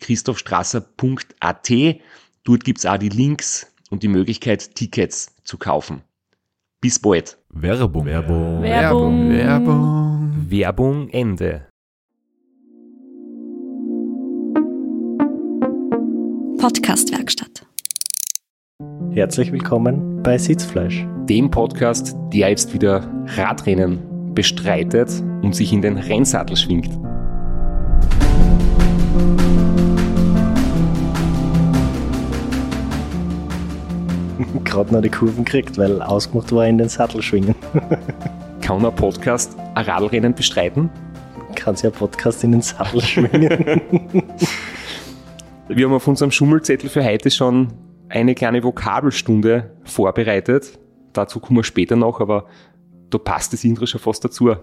www.christophstrasser.at. Dort gibt's auch die Links und die Möglichkeit, Tickets zu kaufen. Bis bald. Werbung. Werbung. Werbung. Werbung. Werbung Ende. Podcastwerkstatt. Herzlich willkommen bei Sitzfleisch. Dem Podcast, der jetzt wieder Radrennen bestreitet und sich in den Rennsattel schwingt. Gerade noch die Kurven gekriegt, weil ausgemacht war in den Sattel schwingen. Kann ein Podcast ein Radlrennen bestreiten? Kann sich ein Podcast in den Sattel schwingen. Wir haben auf unserem Schummelzettel für heute schon eine kleine Vokabelstunde vorbereitet. Dazu kommen wir später noch, aber da passt das Intro schon fast dazu.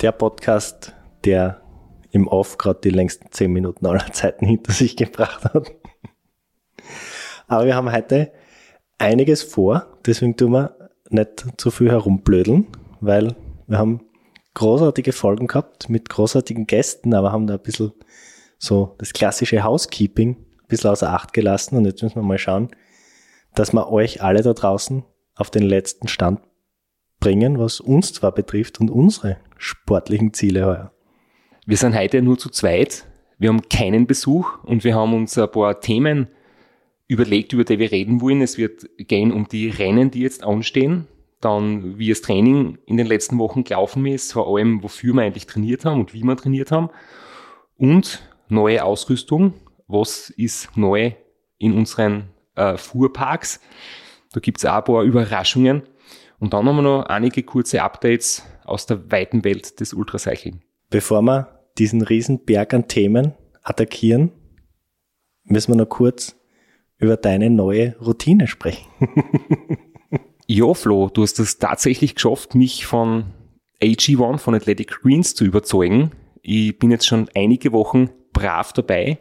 Der Podcast, der im Off gerade die längsten 10 Minuten aller Zeiten hinter sich gebracht hat. Aber wir haben heute einiges vor, deswegen tun wir nicht zu viel herumblödeln, weil wir haben großartige Folgen gehabt mit großartigen Gästen, aber haben da ein bisschen so das klassische Housekeeping ein bisschen außer Acht gelassen und jetzt müssen wir mal schauen, dass wir euch alle da draußen auf den letzten Stand bringen, was uns zwar betrifft und unsere sportlichen Ziele heuer. Wir sind heute nur zu zweit. Wir haben keinen Besuch und wir haben uns ein paar Themen überlegt, über die wir reden wollen. Es wird gehen um die Rennen, die jetzt anstehen. Dann, wie das Training in den letzten Wochen gelaufen ist, vor allem, wofür wir eigentlich trainiert haben und wie wir trainiert haben. Und neue Ausrüstung. Was ist neu in unseren äh, Fuhrparks? Da gibt's auch ein paar Überraschungen. Und dann haben wir noch einige kurze Updates aus der weiten Welt des Ultracycling. Bevor wir diesen riesen Berg an Themen attackieren, müssen wir noch kurz über deine neue Routine sprechen. Ja, Flo, du hast es tatsächlich geschafft, mich von AG1, von Athletic Greens zu überzeugen. Ich bin jetzt schon einige Wochen brav dabei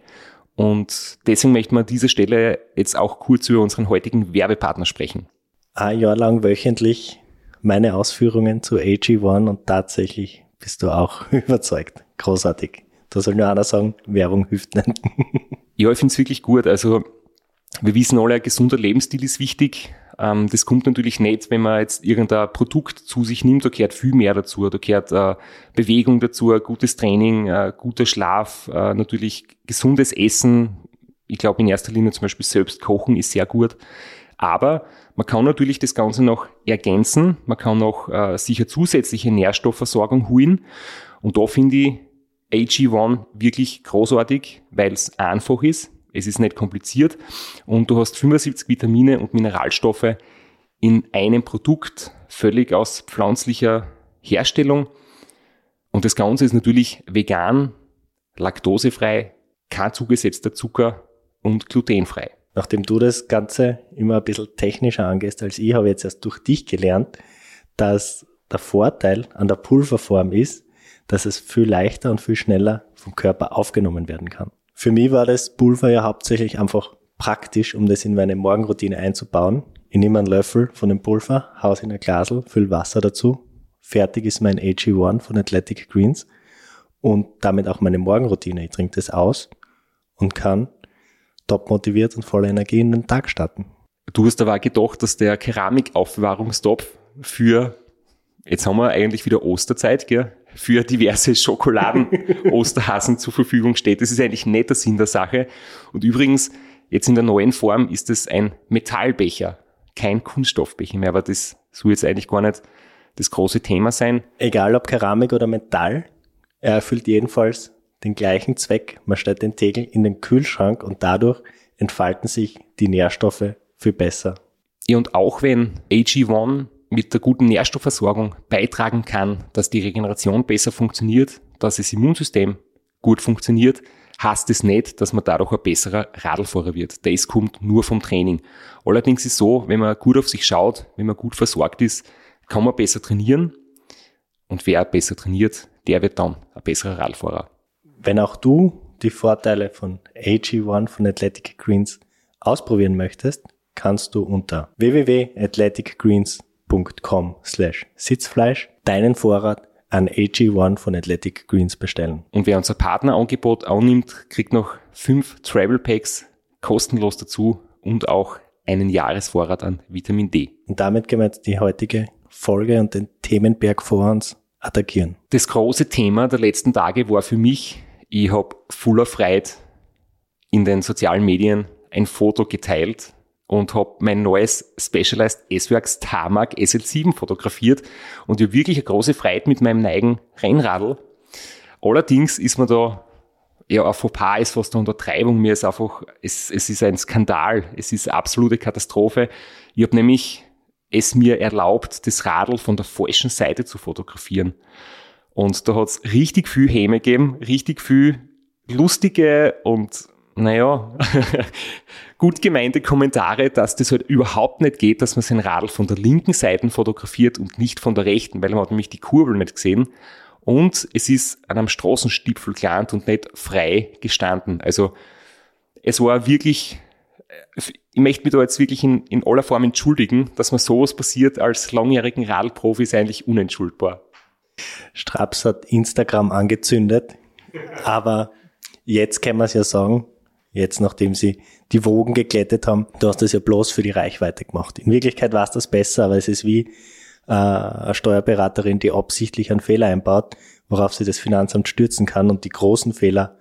und deswegen möchten wir an dieser Stelle jetzt auch kurz über unseren heutigen Werbepartner sprechen. Ein Jahr lang wöchentlich meine Ausführungen zu AG1 und tatsächlich bist du auch überzeugt. Großartig. Da soll nur einer sagen, Werbung hilft nicht. Ja, ich finde es wirklich gut. Also wir wissen alle, ein gesunder Lebensstil ist wichtig. Ähm, das kommt natürlich nicht, wenn man jetzt irgendein Produkt zu sich nimmt, da gehört viel mehr dazu. Da gehört äh, Bewegung dazu, gutes Training, äh, guter Schlaf, äh, natürlich gesundes Essen. Ich glaube in erster Linie zum Beispiel selbst kochen ist sehr gut. Aber man kann natürlich das Ganze noch ergänzen. Man kann noch äh, sicher zusätzliche Nährstoffversorgung holen. Und da finde ich AG1 wirklich großartig, weil es einfach ist. Es ist nicht kompliziert und du hast 75 Vitamine und Mineralstoffe in einem Produkt, völlig aus pflanzlicher Herstellung. Und das Ganze ist natürlich vegan, laktosefrei, kein zugesetzter Zucker und glutenfrei. Nachdem du das Ganze immer ein bisschen technischer angehst als ich, habe ich jetzt erst durch dich gelernt, dass der Vorteil an der Pulverform ist, dass es viel leichter und viel schneller vom Körper aufgenommen werden kann. Für mich war das Pulver ja hauptsächlich einfach praktisch, um das in meine Morgenroutine einzubauen. Ich nehme einen Löffel von dem Pulver, haus in ein Glasel, fülle Wasser dazu. Fertig ist mein AG1 von Athletic Greens und damit auch meine Morgenroutine. Ich trinke das aus und kann top motiviert und voller Energie in den Tag starten. Du hast aber auch gedacht, dass der Keramikaufbewahrungstopf für, jetzt haben wir eigentlich wieder Osterzeit, gell? Für diverse Schokoladen-Osterhasen zur Verfügung steht. Das ist eigentlich nicht der Sinn der Sache. Und übrigens, jetzt in der neuen Form ist es ein Metallbecher, kein Kunststoffbecher mehr, aber das soll jetzt eigentlich gar nicht das große Thema sein. Egal ob Keramik oder Metall, er erfüllt jedenfalls den gleichen Zweck. Man stellt den Tegel in den Kühlschrank und dadurch entfalten sich die Nährstoffe viel besser. Ja, und auch wenn AG1 mit der guten Nährstoffversorgung beitragen kann, dass die Regeneration besser funktioniert, dass das Immunsystem gut funktioniert, heißt es nicht, dass man dadurch ein besserer Radlfahrer wird. Das kommt nur vom Training. Allerdings ist es so, wenn man gut auf sich schaut, wenn man gut versorgt ist, kann man besser trainieren. Und wer besser trainiert, der wird dann ein besserer Radfahrer. Wenn auch du die Vorteile von AG1 von Athletic Greens ausprobieren möchtest, kannst du unter www.athleticgreens.com slash Sitzfleisch deinen Vorrat an AG1 von Athletic Greens bestellen. Und wer unser Partnerangebot annimmt, kriegt noch fünf Travel Packs kostenlos dazu und auch einen Jahresvorrat an Vitamin D. Und damit gehen wir jetzt die heutige Folge und den Themenberg vor uns attackieren. Das große Thema der letzten Tage war für mich, ich habe voller Freude in den sozialen Medien ein Foto geteilt und habe mein neues Specialized S-Works Tarmac SL7 fotografiert und ich habe wirklich eine große Freude mit meinem neigen Rennradl. Allerdings ist mir da ja, ein Fauxpas ist fast eine Untertreibung. Mir ist einfach, es, es ist ein Skandal. Es ist eine absolute Katastrophe. Ich habe nämlich es mir erlaubt, das Radl von der falschen Seite zu fotografieren. Und da hat es richtig viel Häme gegeben, richtig viel lustige und naja, gut gemeinte Kommentare, dass das halt überhaupt nicht geht, dass man sein Radl von der linken Seite fotografiert und nicht von der rechten, weil man hat nämlich die Kurbel nicht gesehen. Und es ist an einem Straßenstipfel gelandet und nicht frei gestanden. Also es war wirklich, ich möchte mich da jetzt wirklich in, in aller Form entschuldigen, dass mir sowas passiert als langjährigen Radlprofi ist eigentlich unentschuldbar. Straps hat Instagram angezündet, aber jetzt kann man es ja sagen, jetzt nachdem sie die Wogen geglättet haben, du hast das ja bloß für die Reichweite gemacht. In Wirklichkeit war es das besser, aber es ist wie äh, eine Steuerberaterin, die absichtlich einen Fehler einbaut, worauf sie das Finanzamt stürzen kann und die großen Fehler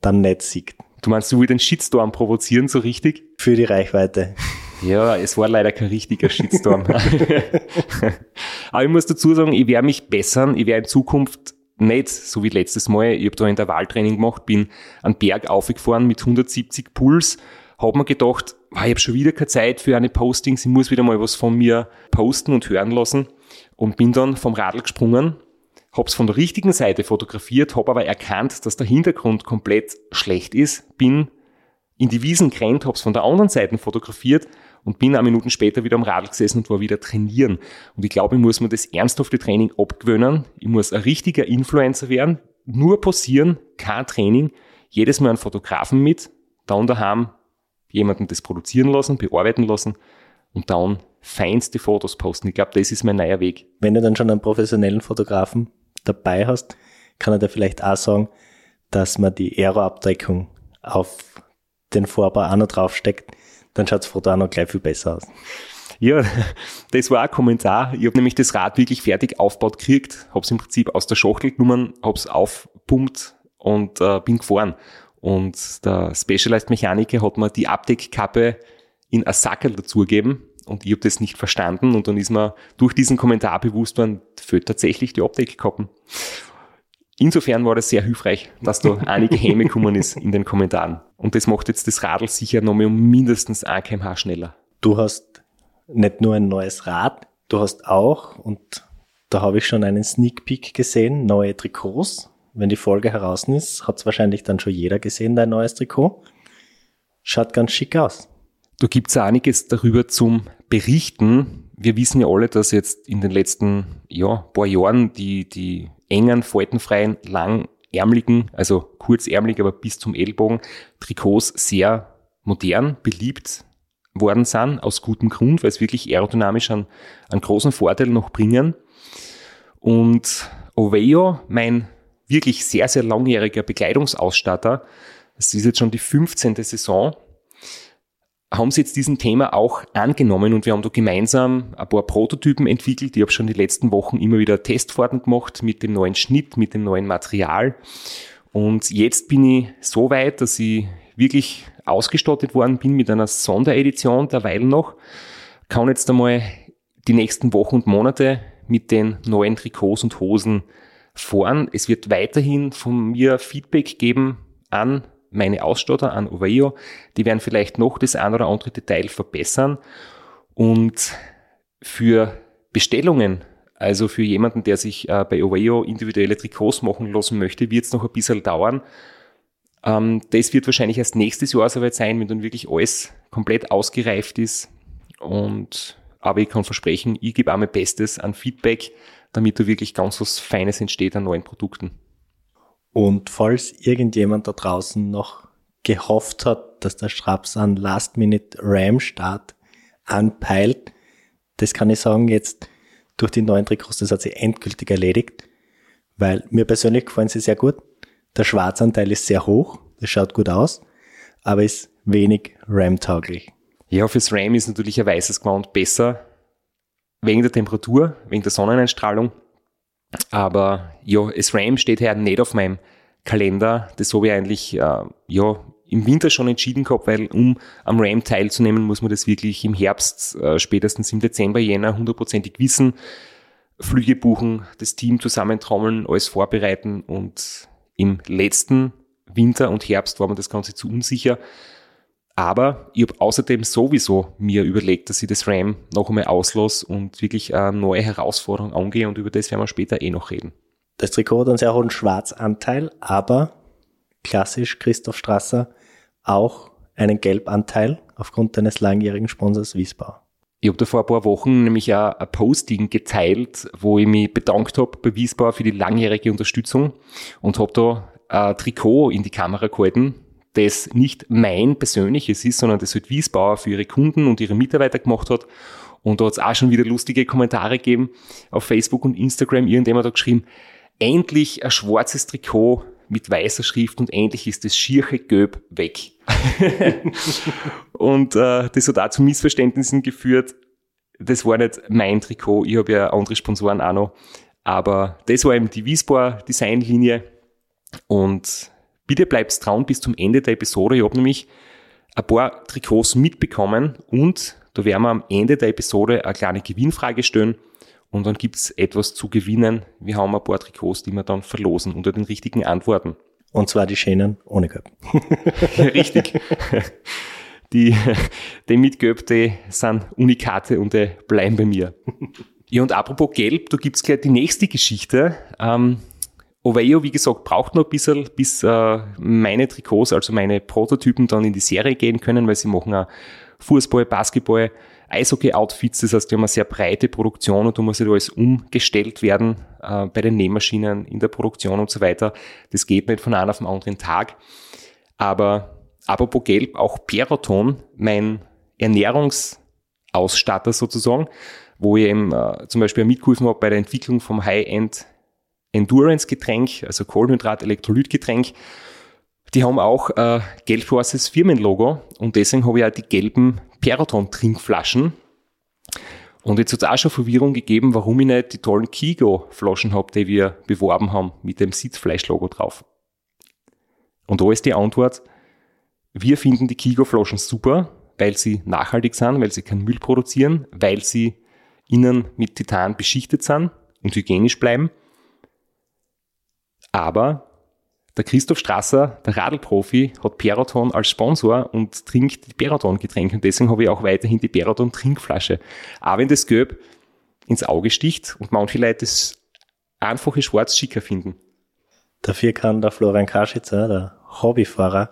dann nicht sieht. Du meinst, du willst den Shitstorm provozieren, so richtig? Für die Reichweite. Ja, es war leider kein richtiger Shitstorm. Aber ich muss dazu sagen, ich werde mich bessern, ich werde in Zukunft nicht so wie letztes Mal. Ich habe da in der Wahltraining gemacht, bin einen Berg aufgefahren mit 170 Puls, habe mir gedacht, ich habe schon wieder keine Zeit für eine Postings, ich muss wieder mal was von mir posten und hören lassen und bin dann vom Radl gesprungen, habe es von der richtigen Seite fotografiert, habe aber erkannt, dass der Hintergrund komplett schlecht ist, bin in die Wiesen gerannt, habe es von der anderen Seite fotografiert und bin ein Minuten später wieder am Radl gesessen und war wieder trainieren. Und ich glaube, ich muss mir das ernsthafte Training abgewöhnen. Ich muss ein richtiger Influencer werden. Nur passieren, kein Training. Jedes Mal einen Fotografen mit, dann daheim jemanden das produzieren lassen, bearbeiten lassen und dann feinste Fotos posten. Ich glaube, das ist mein neuer Weg. Wenn du dann schon einen professionellen Fotografen dabei hast, kann er dir vielleicht auch sagen, dass man die Aeroabdeckung auf den Vorbau auch noch draufsteckt, dann schaut das Foto auch noch gleich viel besser aus. Ja, das war ein Kommentar. Ich habe nämlich das Rad wirklich fertig aufgebaut gekriegt, habe es im Prinzip aus der Schachtel genommen, habe es aufpumpt und äh, bin gefahren. Und der Specialized Mechaniker hat mir die Abdeckkappe in ein Sackel dazugegeben und ich habe das nicht verstanden und dann ist mir durch diesen Kommentar bewusst worden, fehlt tatsächlich die Abdeckkappen. Insofern war das sehr hilfreich, dass da einige Häme gekommen ist in den Kommentaren. Und das macht jetzt das Radl sicher noch mal um mindestens 1 kmh schneller. Du hast nicht nur ein neues Rad, du hast auch, und da habe ich schon einen Sneak Peek gesehen, neue Trikots. Wenn die Folge heraus ist, hat es wahrscheinlich dann schon jeder gesehen, dein neues Trikot. Schaut ganz schick aus. Da gibt's einiges darüber zum Berichten. Wir wissen ja alle, dass jetzt in den letzten ja, paar Jahren die, die engen, faltenfreien, langärmeligen, also kurzärmelig, aber bis zum Ellbogen, Trikots sehr modern, beliebt worden sind, aus gutem Grund, weil es wirklich aerodynamisch einen, einen großen Vorteil noch bringen. Und Oveo, mein wirklich sehr, sehr langjähriger Bekleidungsausstatter, das ist jetzt schon die 15. Saison, haben sie jetzt diesen Thema auch angenommen und wir haben da gemeinsam ein paar Prototypen entwickelt. Ich habe schon die letzten Wochen immer wieder Testfahrten gemacht mit dem neuen Schnitt, mit dem neuen Material. Und jetzt bin ich so weit, dass ich wirklich ausgestattet worden bin mit einer Sonderedition derweil noch. Kann jetzt einmal die nächsten Wochen und Monate mit den neuen Trikots und Hosen fahren. Es wird weiterhin von mir Feedback geben an meine Ausstatter, an Oveo. Die werden vielleicht noch das ein oder andere Detail verbessern. Und für Bestellungen, also für jemanden, der sich äh, bei Oveo individuelle Trikots machen lassen möchte, wird es noch ein bisschen dauern. Ähm, das wird wahrscheinlich erst nächstes Jahr soweit sein, wenn dann wirklich alles komplett ausgereift ist. Und aber ich kann versprechen, ich gebe auch mein Bestes an Feedback, damit da wirklich ganz was Feines entsteht an neuen Produkten. Und falls irgendjemand da draußen noch gehofft hat, dass der Schraps an Last-Minute-RAM-Start anpeilt, das kann ich sagen, jetzt durch die neuen Trikots, das hat sich endgültig erledigt, weil mir persönlich gefallen sie sehr gut. Der Schwarzanteil ist sehr hoch, das schaut gut aus, aber ist wenig RAM-tauglich. Ja, fürs RAM ist natürlich ein weißes Gewand besser, wegen der Temperatur, wegen der Sonneneinstrahlung. Aber ja, das RAM steht ja nicht auf meinem Kalender. Das habe ich eigentlich äh, ja, im Winter schon entschieden gehabt, weil um am RAM teilzunehmen, muss man das wirklich im Herbst, äh, spätestens im Dezember, Jänner hundertprozentig wissen. Flüge buchen, das Team zusammentrommeln, alles vorbereiten und im letzten Winter und Herbst war mir das Ganze zu unsicher. Aber ich habe außerdem sowieso mir überlegt, dass ich das RAM noch einmal auslasse und wirklich eine neue Herausforderung angehe und über das werden wir später eh noch reden. Das Trikot hat einen sehr hohen Schwarzanteil, aber klassisch Christoph Strasser auch einen Gelbanteil aufgrund deines langjährigen Sponsors Wiesbau. Ich habe da vor ein paar Wochen nämlich auch ein Posting geteilt, wo ich mich bedankt habe bei Wiesbau für die langjährige Unterstützung und habe da ein Trikot in die Kamera gehalten das nicht mein persönliches ist, sondern das halt Wiesbauer für ihre Kunden und ihre Mitarbeiter gemacht hat. Und da hat es auch schon wieder lustige Kommentare gegeben auf Facebook und Instagram. Irgendjemand hat geschrieben, endlich ein schwarzes Trikot mit weißer Schrift und endlich ist das schierche Göb weg. und äh, das hat auch zu Missverständnissen geführt. Das war nicht mein Trikot, ich habe ja andere Sponsoren auch noch. Aber das war eben die Wiesbauer Designlinie und Bitte bleibt dran bis zum Ende der Episode. Ich habe nämlich ein paar Trikots mitbekommen und da werden wir am Ende der Episode eine kleine Gewinnfrage stellen und dann gibt's etwas zu gewinnen. Wir haben ein paar Trikots, die wir dann verlosen unter den richtigen Antworten. Und zwar die Schänen ohne Gelb. richtig. Die, die mit Gelb, die sind Unikate und die bleiben bei mir. Ja, und apropos Gelb, da gibt's gleich die nächste Geschichte. Ähm, Oveo, wie gesagt, braucht noch ein bisschen, bis äh, meine Trikots, also meine Prototypen dann in die Serie gehen können, weil sie machen auch Fußball, Basketball, Eishockey-Outfits, das heißt, wir haben eine sehr breite Produktion und da muss ja alles umgestellt werden äh, bei den Nähmaschinen, in der Produktion und so weiter. Das geht nicht von einem auf den anderen Tag. Aber apropos Gelb, auch Peraton, mein Ernährungsausstatter sozusagen, wo ich eben äh, zum Beispiel mitgeholfen habe bei der Entwicklung vom High-End Endurance-Getränk, also Kohlenhydrat-Elektrolytgetränk. Die haben auch äh, gelb-schwarzes Firmenlogo und deswegen habe ich auch die gelben Peraton-Trinkflaschen. Und jetzt hat es auch schon Verwirrung gegeben, warum ich nicht die tollen Kigo-Flaschen habe, die wir beworben haben mit dem Sitzfleisch-Logo drauf. Und da ist die Antwort, wir finden die Kigo-Flaschen super, weil sie nachhaltig sind, weil sie keinen Müll produzieren, weil sie innen mit Titan beschichtet sind und hygienisch bleiben aber der Christoph Strasser, der Radlprofi, hat Peraton als Sponsor und trinkt die Peraton-Getränke. Und deswegen habe ich auch weiterhin die Peraton-Trinkflasche. Aber wenn das Gelb ins Auge sticht und manche Leute das einfache Schwarz schicker finden. Dafür kann der Florian Kaschitzer, der Hobbyfahrer,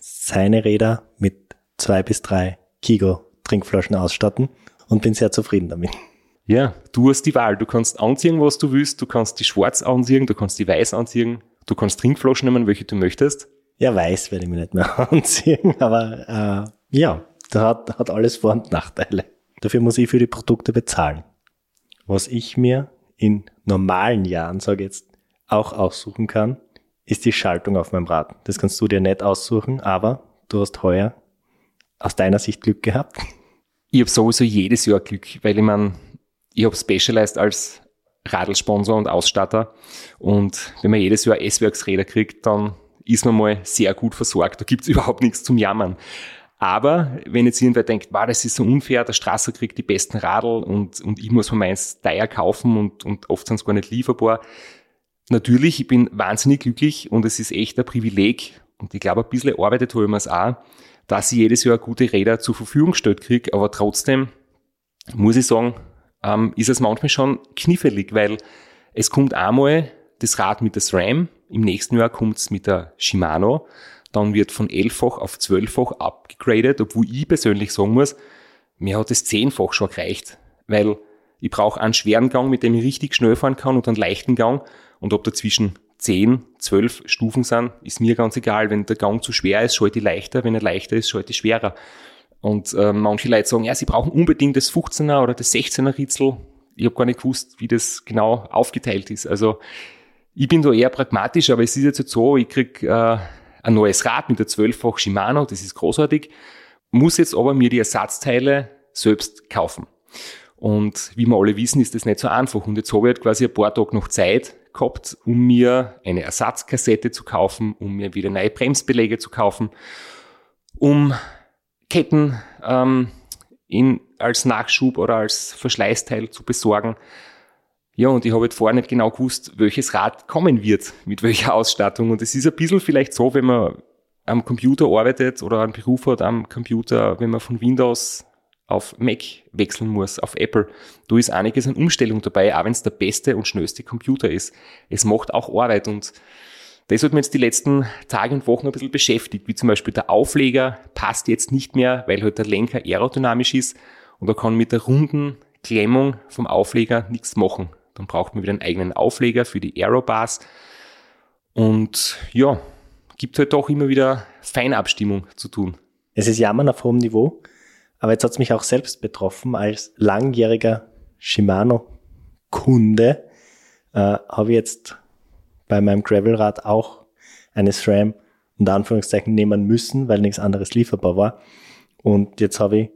seine Räder mit zwei bis drei Kigo Trinkflaschen ausstatten und bin sehr zufrieden damit. Ja, du hast die Wahl. Du kannst anziehen, was du willst. Du kannst die schwarz anziehen, du kannst die weiß anziehen. Du kannst Trinkflaschen nehmen, welche du möchtest. Ja, weiß werde ich mir nicht mehr anziehen, aber äh, ja, da hat, hat alles Vor- und Nachteile. Dafür muss ich für die Produkte bezahlen. Was ich mir in normalen Jahren, sage ich jetzt, auch aussuchen kann, ist die Schaltung auf meinem Rad. Das kannst du dir nicht aussuchen, aber du hast heuer aus deiner Sicht Glück gehabt? Ich habe sowieso jedes Jahr Glück, weil ich meine, ich habe Specialized als Radlsponsor und Ausstatter und wenn man jedes Jahr S-Werksräder kriegt, dann ist man mal sehr gut versorgt. Da gibt's überhaupt nichts zum Jammern. Aber wenn jetzt irgendwer denkt, wow, das ist so unfair, der Strasser kriegt die besten Radl und, und ich muss mir meins teuer kaufen und, und oft sind es gar nicht lieferbar. Natürlich, ich bin wahnsinnig glücklich und es ist echt ein Privileg und ich glaube, ein bisschen arbeitet habe ich mir es auch, dass ich jedes Jahr gute Räder zur Verfügung gestellt kriege, aber trotzdem muss ich sagen, ähm, ist es manchmal schon knifflig, weil es kommt einmal das Rad mit der SRAM, im nächsten Jahr kommt es mit der Shimano, dann wird von elffach auf zwölffach abgegradet, obwohl ich persönlich sagen muss, mir hat es zehnfach schon gereicht, weil ich brauche einen schweren Gang, mit dem ich richtig schnell fahren kann und einen leichten Gang und ob dazwischen 10, 12 Stufen sind, ist mir ganz egal. Wenn der Gang zu schwer ist, schalte ich leichter. Wenn er leichter ist, schalte ich schwerer. Und äh, manche Leute sagen, ja, sie brauchen unbedingt das 15er oder das 16er Ritzel. Ich habe gar nicht gewusst, wie das genau aufgeteilt ist. Also ich bin da eher pragmatisch, aber es ist jetzt so, ich krieg äh, ein neues Rad mit der 12-fach Shimano, das ist großartig, muss jetzt aber mir die Ersatzteile selbst kaufen. Und wie wir alle wissen, ist das nicht so einfach. Und jetzt habe ich halt quasi ein paar Tage noch Zeit, gehabt, um mir eine Ersatzkassette zu kaufen, um mir wieder neue Bremsbeläge zu kaufen, um Ketten ähm, in, als Nachschub oder als Verschleißteil zu besorgen. Ja, und ich habe jetzt vorher nicht genau gewusst, welches Rad kommen wird, mit welcher Ausstattung. Und es ist ein bisschen vielleicht so, wenn man am Computer arbeitet oder einen Beruf hat am Computer, wenn man von Windows auf Mac wechseln muss, auf Apple. Da ist einiges an Umstellung dabei, auch wenn es der beste und schnellste Computer ist. Es macht auch Arbeit und das hat mir jetzt die letzten Tage und Wochen ein bisschen beschäftigt, wie zum Beispiel der Aufleger passt jetzt nicht mehr, weil halt der Lenker aerodynamisch ist und da kann mit der runden Klemmung vom Aufleger nichts machen. Dann braucht man wieder einen eigenen Aufleger für die Aerobars und ja, gibt halt doch immer wieder Feinabstimmung zu tun. Es ist Jammern auf hohem Niveau. Aber jetzt hat es mich auch selbst betroffen. Als langjähriger Shimano-Kunde äh, habe ich jetzt bei meinem Gravelrad auch eine SRAM unter Anführungszeichen nehmen müssen, weil nichts anderes lieferbar war. Und jetzt habe ich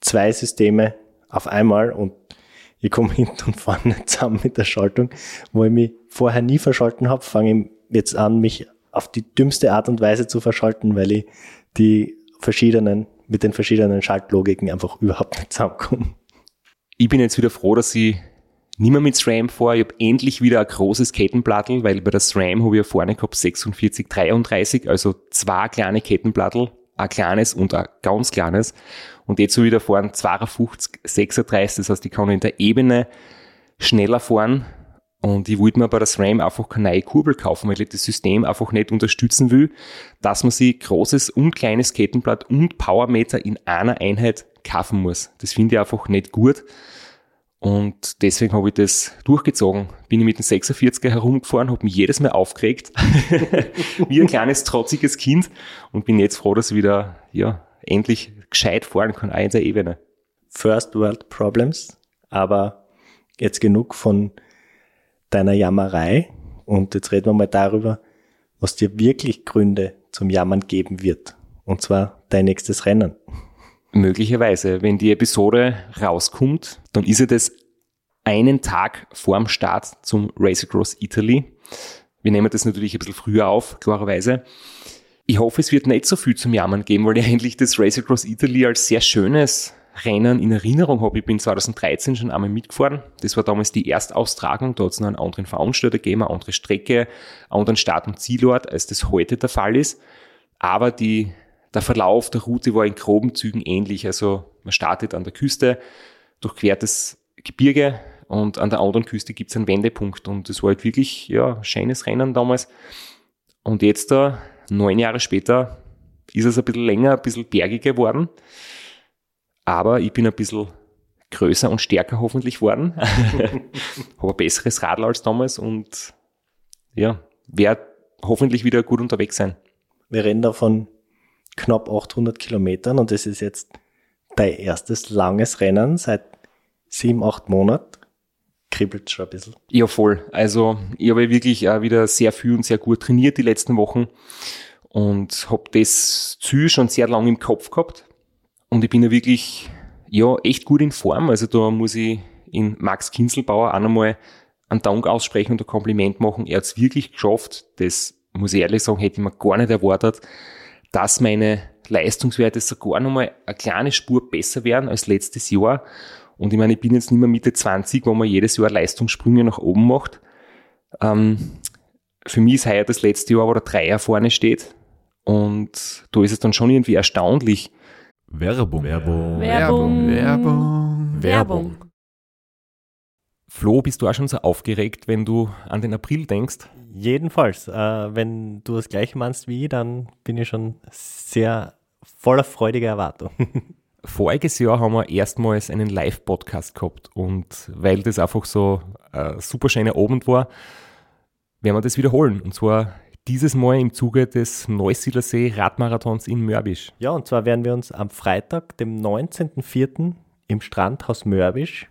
zwei Systeme auf einmal und ich komme hinten und vorne zusammen mit der Schaltung, wo ich mich vorher nie verschalten habe, fange ich jetzt an, mich auf die dümmste Art und Weise zu verschalten, weil ich die verschiedenen mit den verschiedenen Schaltlogiken einfach überhaupt nicht zusammenkommen. Ich bin jetzt wieder froh, dass ich nicht mehr mit SRAM vor. Ich habe endlich wieder ein großes Kettenplattel, weil bei der SRAM habe ich ja vorne gehabt 46, 33, also zwei kleine Kettenplattel, ein kleines und ein ganz kleines. Und jetzt so wieder vorne 52, 36, das heißt, ich kann in der Ebene schneller fahren und ich wollte mir bei der SRAM einfach keine neue Kurbel kaufen, weil ich das System einfach nicht unterstützen will, dass man sich großes und kleines Kettenblatt und Powermeter in einer Einheit kaufen muss. Das finde ich einfach nicht gut. Und deswegen habe ich das durchgezogen. Bin ich mit dem 46er herumgefahren, habe mich jedes Mal aufgeregt, wie ein kleines trotziges Kind und bin jetzt froh, dass ich wieder ja, endlich gescheit fahren kann, auch in der Ebene. First World Problems, aber jetzt genug von deiner Jammerei. Und jetzt reden wir mal darüber, was dir wirklich Gründe zum Jammern geben wird. Und zwar dein nächstes Rennen. Möglicherweise, wenn die Episode rauskommt, dann ist es einen Tag vorm Start zum Race Across Italy. Wir nehmen das natürlich ein bisschen früher auf, klarerweise. Ich hoffe, es wird nicht so viel zum Jammern geben, weil ich eigentlich das Race Across Italy als sehr schönes Rennen in Erinnerung habe. Ich bin 2013 schon einmal mitgefahren. Das war damals die Erstaustragung. Da hat es noch einen anderen Veranstalter gegeben, eine andere Strecke, einen anderen Start- und Zielort, als das heute der Fall ist. Aber die, der Verlauf der Route war in groben Zügen ähnlich. Also man startet an der Küste, durchquert das Gebirge und an der anderen Küste gibt es einen Wendepunkt. Und das war halt wirklich ja, ein schönes Rennen damals. Und jetzt da, neun Jahre später, ist es ein bisschen länger, ein bisschen bergiger geworden. Aber ich bin ein bisschen größer und stärker hoffentlich geworden. Habe ein besseres Radl als damals und ja, werde hoffentlich wieder gut unterwegs sein. Wir reden da von knapp 800 Kilometern und das ist jetzt dein erstes langes Rennen seit sieben, acht Monaten. Kribbelt schon ein bisschen. Ja, voll. Also ich habe wirklich auch wieder sehr viel und sehr gut trainiert die letzten Wochen und habe das Ziel schon sehr lange im Kopf gehabt. Und ich bin ja wirklich, ja, echt gut in Form. Also da muss ich in Max Kinselbauer auch nochmal einen Dank aussprechen und ein Kompliment machen. Er hat es wirklich geschafft. Das muss ich ehrlich sagen, hätte ich mir gar nicht erwartet, dass meine Leistungswerte sogar nochmal eine kleine Spur besser werden als letztes Jahr. Und ich meine, ich bin jetzt nicht mehr Mitte 20, wo man jedes Jahr Leistungssprünge nach oben macht. Ähm, für mich ist heuer das letzte Jahr, wo der Dreier vorne steht. Und da ist es dann schon irgendwie erstaunlich. Werbung. Werbung. Werbung. Werbung. Werbung. Flo, bist du auch schon so aufgeregt, wenn du an den April denkst? Jedenfalls, äh, wenn du das gleiche meinst wie ich, dann bin ich schon sehr voller freudiger Erwartung. Voriges Jahr haben wir erstmals einen Live-Podcast gehabt und weil das einfach so ein super schöner Abend war, werden wir das wiederholen. Und zwar dieses Mal im Zuge des Neusiedlersee Radmarathons in Mörbisch. Ja, und zwar werden wir uns am Freitag, dem 19.04. im Strandhaus Mörbisch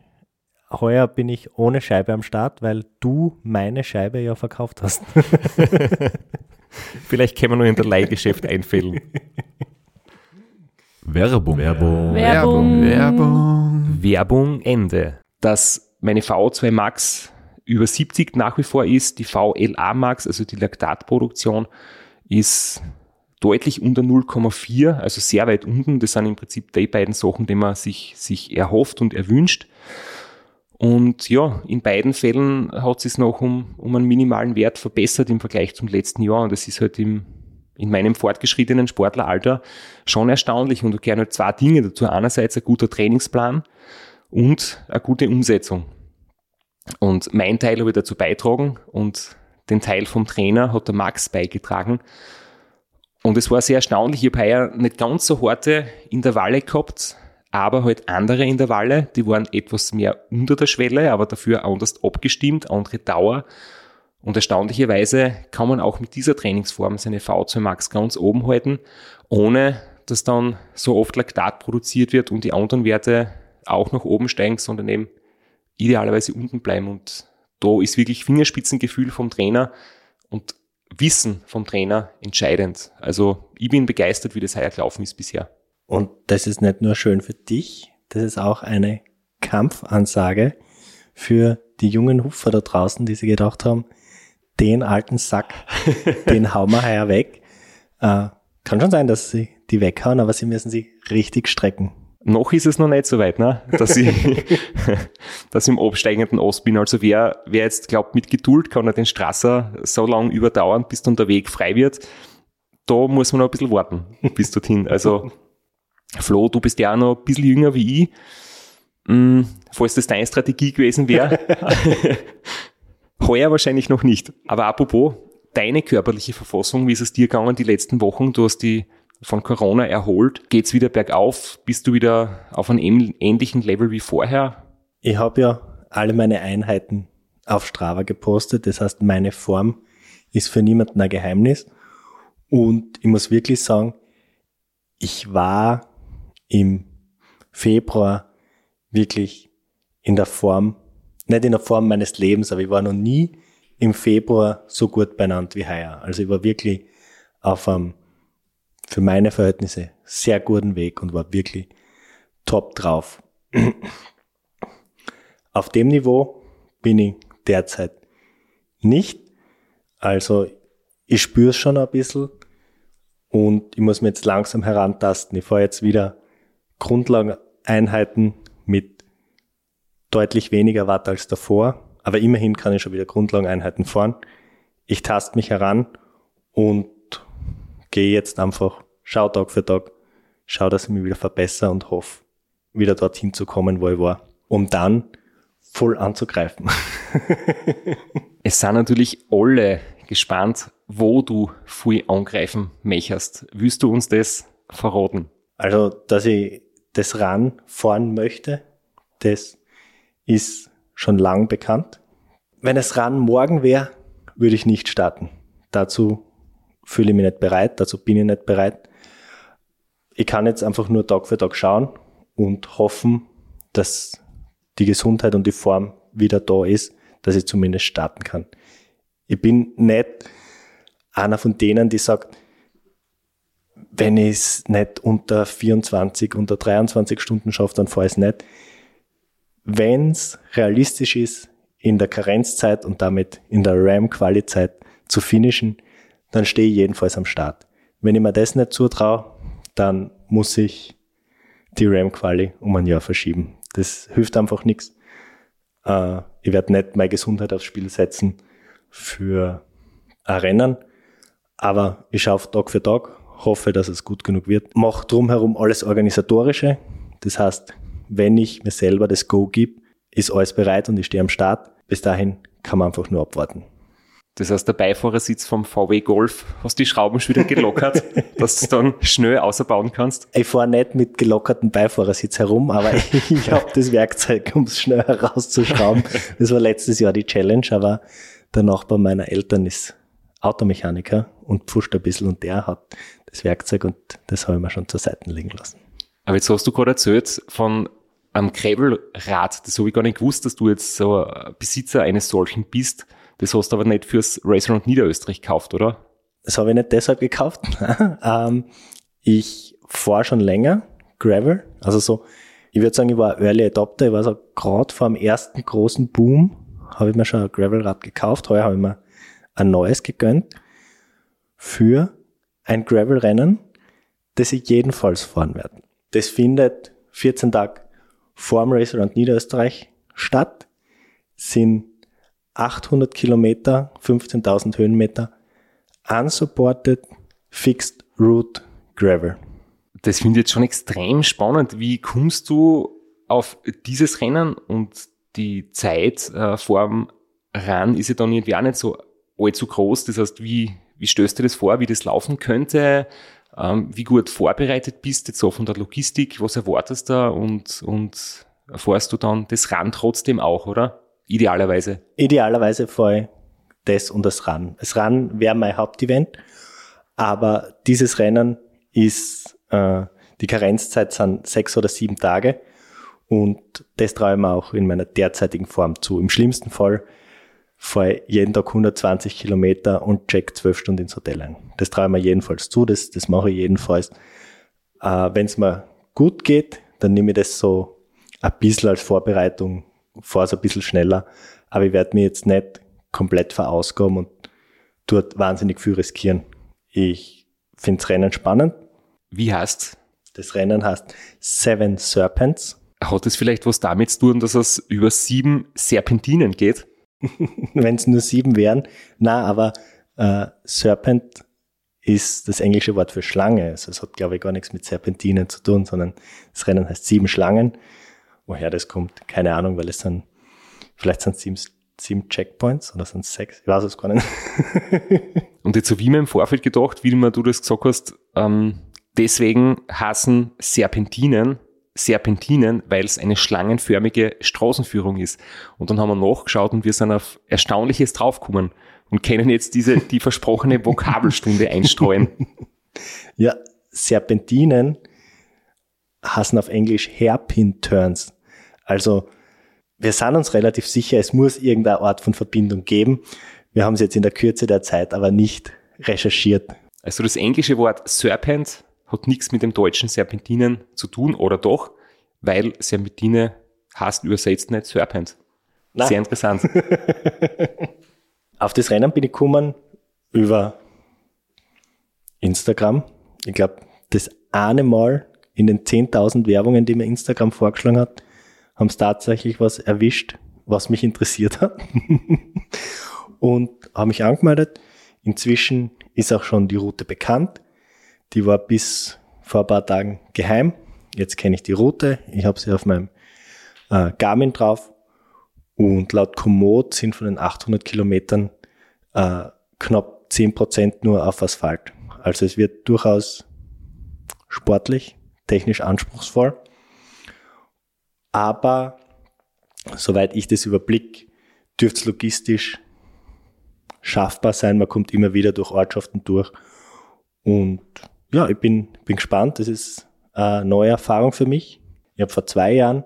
Heuer bin ich ohne Scheibe am Start, weil du meine Scheibe ja verkauft hast. Vielleicht können wir noch in der Leihgeschäft einfällen. Werbung. Werbung. Werbung. Werbung. Werbung Ende. Dass meine VO2 Max über 70 nach wie vor ist, die VLA Max, also die Laktatproduktion, ist deutlich unter 0,4, also sehr weit unten. Das sind im Prinzip die beiden Sachen, die man sich, sich erhofft und erwünscht. Und ja, in beiden Fällen hat es noch um, um einen minimalen Wert verbessert im Vergleich zum letzten Jahr. Und das ist halt im, in meinem fortgeschrittenen Sportleralter schon erstaunlich. Und da gehören halt zwei Dinge dazu. Einerseits ein guter Trainingsplan und eine gute Umsetzung. Und mein Teil habe ich dazu beitragen und den Teil vom Trainer hat der Max beigetragen. Und es war sehr erstaunlich. Ich habe heuer nicht ganz so harte Intervalle gehabt, aber halt andere Intervalle, die waren etwas mehr unter der Schwelle, aber dafür anders abgestimmt, andere Dauer. Und erstaunlicherweise kann man auch mit dieser Trainingsform seine V2 Max ganz oben halten, ohne dass dann so oft Laktat produziert wird und die anderen Werte auch nach oben steigen, sondern eben idealerweise unten bleiben. Und da ist wirklich Fingerspitzengefühl vom Trainer und Wissen vom Trainer entscheidend. Also ich bin begeistert, wie das heuer gelaufen ist bisher. Und das ist nicht nur schön für dich, das ist auch eine Kampfansage für die jungen Hupfer da draußen, die sich gedacht haben, den alten Sack, den hauen wir heuer weg. Äh, kann schon sein, dass sie die weghauen, aber sie müssen sie richtig strecken. Noch ist es noch nicht so weit, ne? dass, ich, dass ich im absteigenden Ost bin. Also wer, wer jetzt glaubt, mit Geduld kann er den Strasser so lange überdauern, bis dann der Weg frei wird. Da muss man noch ein bisschen warten bis dorthin. Also Flo, du bist ja auch noch ein bisschen jünger wie ich. Hm, falls das deine Strategie gewesen wäre. Heuer wahrscheinlich noch nicht. Aber apropos, deine körperliche Verfassung, wie ist es dir gegangen die letzten Wochen? Du hast die von Corona erholt. Geht's wieder bergauf? Bist du wieder auf einem ähnlichen Level wie vorher? Ich habe ja alle meine Einheiten auf Strava gepostet. Das heißt, meine Form ist für niemanden ein Geheimnis. Und ich muss wirklich sagen, ich war im Februar wirklich in der Form, nicht in der Form meines Lebens, aber ich war noch nie im Februar so gut benannt wie heuer. Also ich war wirklich auf einem für meine Verhältnisse sehr guten Weg und war wirklich top drauf. Auf dem Niveau bin ich derzeit nicht. Also ich spüre es schon ein bisschen und ich muss mir jetzt langsam herantasten. Ich fahre jetzt wieder Grundlageneinheiten mit deutlich weniger Watt als davor, aber immerhin kann ich schon wieder Grundlageneinheiten fahren. Ich taste mich heran und gehe jetzt einfach, schau Tag für Tag, schau, dass ich mich wieder verbessere und hoffe, wieder dorthin zu kommen, wo ich war, um dann voll anzugreifen. es sind natürlich alle gespannt, wo du voll angreifen möchtest. Willst du uns das verraten? Also, dass ich das RAN fahren möchte, das ist schon lang bekannt. Wenn es RAN morgen wäre, würde ich nicht starten. Dazu fühle ich mich nicht bereit, dazu bin ich nicht bereit. Ich kann jetzt einfach nur Tag für Tag schauen und hoffen, dass die Gesundheit und die Form wieder da ist, dass ich zumindest starten kann. Ich bin nicht einer von denen, die sagt, wenn ich es nicht unter 24, unter 23 Stunden schaffe, dann fahre ich es nicht. Wenn es realistisch ist, in der Karenzzeit und damit in der RAM-Quali-Zeit zu finishen, dann stehe ich jedenfalls am Start. Wenn ich mir das nicht zutraue, dann muss ich die RAM-Quali um ein Jahr verschieben. Das hilft einfach nichts. Äh, ich werde nicht meine Gesundheit aufs Spiel setzen für ein Rennen, aber ich schaue Tag für Tag, hoffe, dass es gut genug wird. Mache drumherum alles Organisatorische. Das heißt, wenn ich mir selber das Go gebe, ist alles bereit und ich stehe am Start. Bis dahin kann man einfach nur abwarten. Das heißt, der Beifahrersitz vom VW Golf, hast die Schrauben schon wieder gelockert, dass du dann schnell außerbauen kannst? Ich fahre nicht mit gelockertem Beifahrersitz herum, aber ich habe das Werkzeug, um es schnell herauszuschrauben. Das war letztes Jahr die Challenge, aber der Nachbar meiner Eltern ist Automechaniker und pfuscht ein bisschen und der hat das Werkzeug und das habe ich mir schon zur Seite legen lassen. Aber jetzt hast du gerade erzählt von einem Gravelrad. Das habe ich gar nicht gewusst, dass du jetzt so Besitzer eines solchen bist. Das hast du aber nicht fürs Racer und Niederösterreich gekauft, oder? Das habe ich nicht deshalb gekauft. ähm, ich fahre schon länger Gravel. Also so, ich würde sagen, ich war Early Adopter. Ich war so gerade vor dem ersten großen Boom, habe ich mir schon ein Gravelrad gekauft. Heuer habe ich mir ein neues gegönnt für ein Gravel-Rennen, das ich jedenfalls fahren werde. Das findet 14 Tage vor dem Racer und Niederösterreich statt, sind 800 Kilometer, 15.000 Höhenmeter, unsupported, fixed route Gravel. Das finde ich jetzt schon extrem spannend. Wie kommst du auf dieses Rennen und die Zeit äh, vor dem Rennen ist ja dann irgendwie auch nicht so allzu groß. Das heißt, wie, wie stößt du das vor, wie das laufen könnte? Ähm, wie gut vorbereitet bist du jetzt auch von der Logistik? Was erwartest du da und, und erfährst du dann das Rennen trotzdem auch, oder? Idealerweise. Idealerweise fahre ich das und das Run. Das Run wäre mein Hauptevent, aber dieses Rennen ist, äh, die Karenzzeit sind sechs oder sieben Tage und das traue ich mir auch in meiner derzeitigen Form zu. Im schlimmsten Fall fahre jeden Tag 120 Kilometer und check zwölf Stunden ins Hotel ein. Das traue ich mir jedenfalls zu, das, das mache ich jedenfalls. Äh, Wenn es mir gut geht, dann nehme ich das so ein bisschen als Vorbereitung fahre es ein bisschen schneller, aber ich werde mir jetzt nicht komplett verausgaben und dort wahnsinnig viel riskieren. Ich finde das Rennen spannend. Wie heißt Das Rennen heißt Seven Serpents. Hat es vielleicht was damit zu tun, dass es über sieben Serpentinen geht? Wenn es nur sieben wären. Na, aber äh, Serpent ist das englische Wort für Schlange. Also es hat, glaube ich, gar nichts mit Serpentinen zu tun, sondern das Rennen heißt sieben Schlangen. Woher das kommt, keine Ahnung, weil es sind, vielleicht sind es sieben, sieben Checkpoints oder sind es sechs, ich weiß es gar nicht. Und jetzt habe ich mir im Vorfeld gedacht, wie du das gesagt hast, ähm, deswegen hassen Serpentinen Serpentinen, weil es eine schlangenförmige Straßenführung ist. Und dann haben wir nachgeschaut und wir sind auf Erstaunliches draufgekommen und können jetzt diese, die versprochene Vokabelstunde einstreuen. Ja, Serpentinen heißen auf Englisch Hairpin Turns. Also wir sind uns relativ sicher, es muss irgendeine Art von Verbindung geben. Wir haben es jetzt in der Kürze der Zeit aber nicht recherchiert. Also das englische Wort Serpent hat nichts mit dem deutschen Serpentinen zu tun, oder doch? Weil Serpentine heißt übersetzt nicht Serpent. Nein. Sehr interessant. Auf das Rennen bin ich gekommen über Instagram. Ich glaube, das eine Mal in den 10.000 Werbungen, die mir Instagram vorgeschlagen hat, haben es tatsächlich was erwischt, was mich interessiert hat. und habe mich angemeldet. Inzwischen ist auch schon die Route bekannt. Die war bis vor ein paar Tagen geheim. Jetzt kenne ich die Route. Ich habe sie auf meinem äh, Garmin drauf. Und laut Komoot sind von den 800 Kilometern äh, knapp 10% nur auf Asphalt. Also es wird durchaus sportlich, technisch anspruchsvoll. Aber soweit ich das überblick, dürfte es logistisch schaffbar sein. Man kommt immer wieder durch Ortschaften durch. Und ja, ich bin, bin gespannt. Das ist eine neue Erfahrung für mich. Ich habe vor zwei Jahren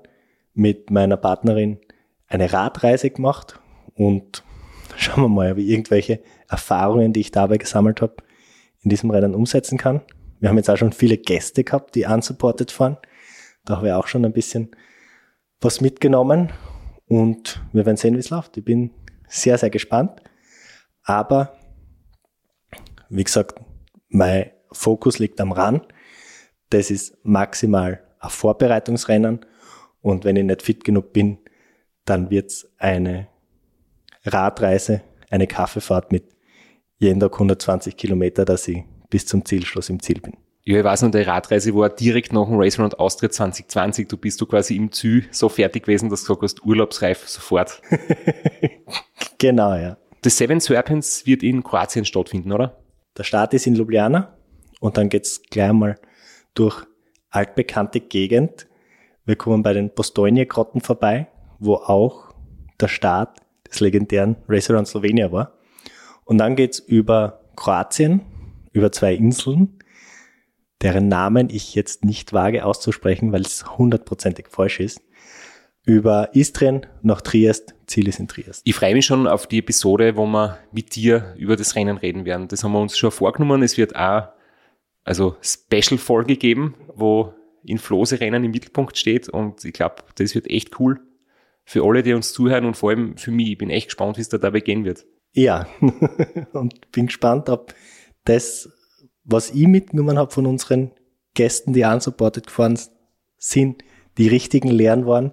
mit meiner Partnerin eine Radreise gemacht und schauen wir mal, ob ich irgendwelche Erfahrungen, die ich dabei gesammelt habe, in diesem Rennen umsetzen kann. Wir haben jetzt auch schon viele Gäste gehabt, die unsupported fahren. Da habe ich auch schon ein bisschen was mitgenommen und wir werden sehen, wie es läuft. Ich bin sehr, sehr gespannt. Aber, wie gesagt, mein Fokus liegt am Run. Das ist maximal ein Vorbereitungsrennen. Und wenn ich nicht fit genug bin, dann wird's eine Radreise, eine Kaffeefahrt mit jeden Tag 120 Kilometer, dass ich bis zum Zielschluss im Ziel bin. Ja, ich weiß noch, die Radreise war direkt nach dem Race Round Austria 2020. Du bist du quasi im Ziel so fertig gewesen, dass du gesagt hast, urlaubsreif sofort. genau, ja. Das Seven Serpents wird in Kroatien stattfinden, oder? Der Start ist in Ljubljana und dann geht's gleich mal durch altbekannte Gegend. Wir kommen bei den Postojnje-Grotten vorbei, wo auch der Start des legendären Race Around Slovenia war. Und dann geht's über Kroatien, über zwei Inseln, deren Namen ich jetzt nicht wage auszusprechen, weil es hundertprozentig falsch ist. Über Istrien nach Triest, Ziel ist in Triest. Ich freue mich schon auf die Episode, wo wir mit dir über das Rennen reden werden. Das haben wir uns schon vorgenommen. Es wird auch also Special-Folge geben, wo in Flose-Rennen im Mittelpunkt steht und ich glaube, das wird echt cool für alle, die uns zuhören und vor allem für mich. Ich bin echt gespannt, wie es da dabei gehen wird. Ja, und bin gespannt, ob das, was ich mitgenommen habe von unseren Gästen, die unsupported gefahren sind, die richtigen Lehren waren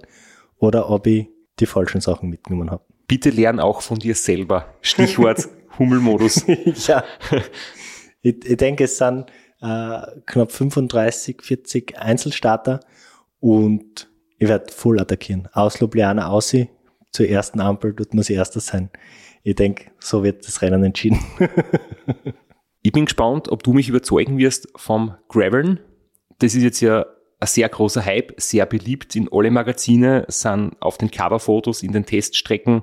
oder ob ich die falschen Sachen mitgenommen habe. Bitte lern auch von dir selber. Stichwort Hummelmodus. ja. Ich, ich denke, es sind äh, knapp 35, 40 Einzelstarter und ich werde voll attackieren. Aus Ljubljana aus zur ersten Ampel, dort muss ich erster sein. Ich denke, so wird das Rennen entschieden. ich bin gespannt, ob du mich überzeugen wirst vom Graveln. Das ist jetzt ja ein sehr großer Hype, sehr beliebt in alle Magazine, sind auf den Coverfotos, in den Teststrecken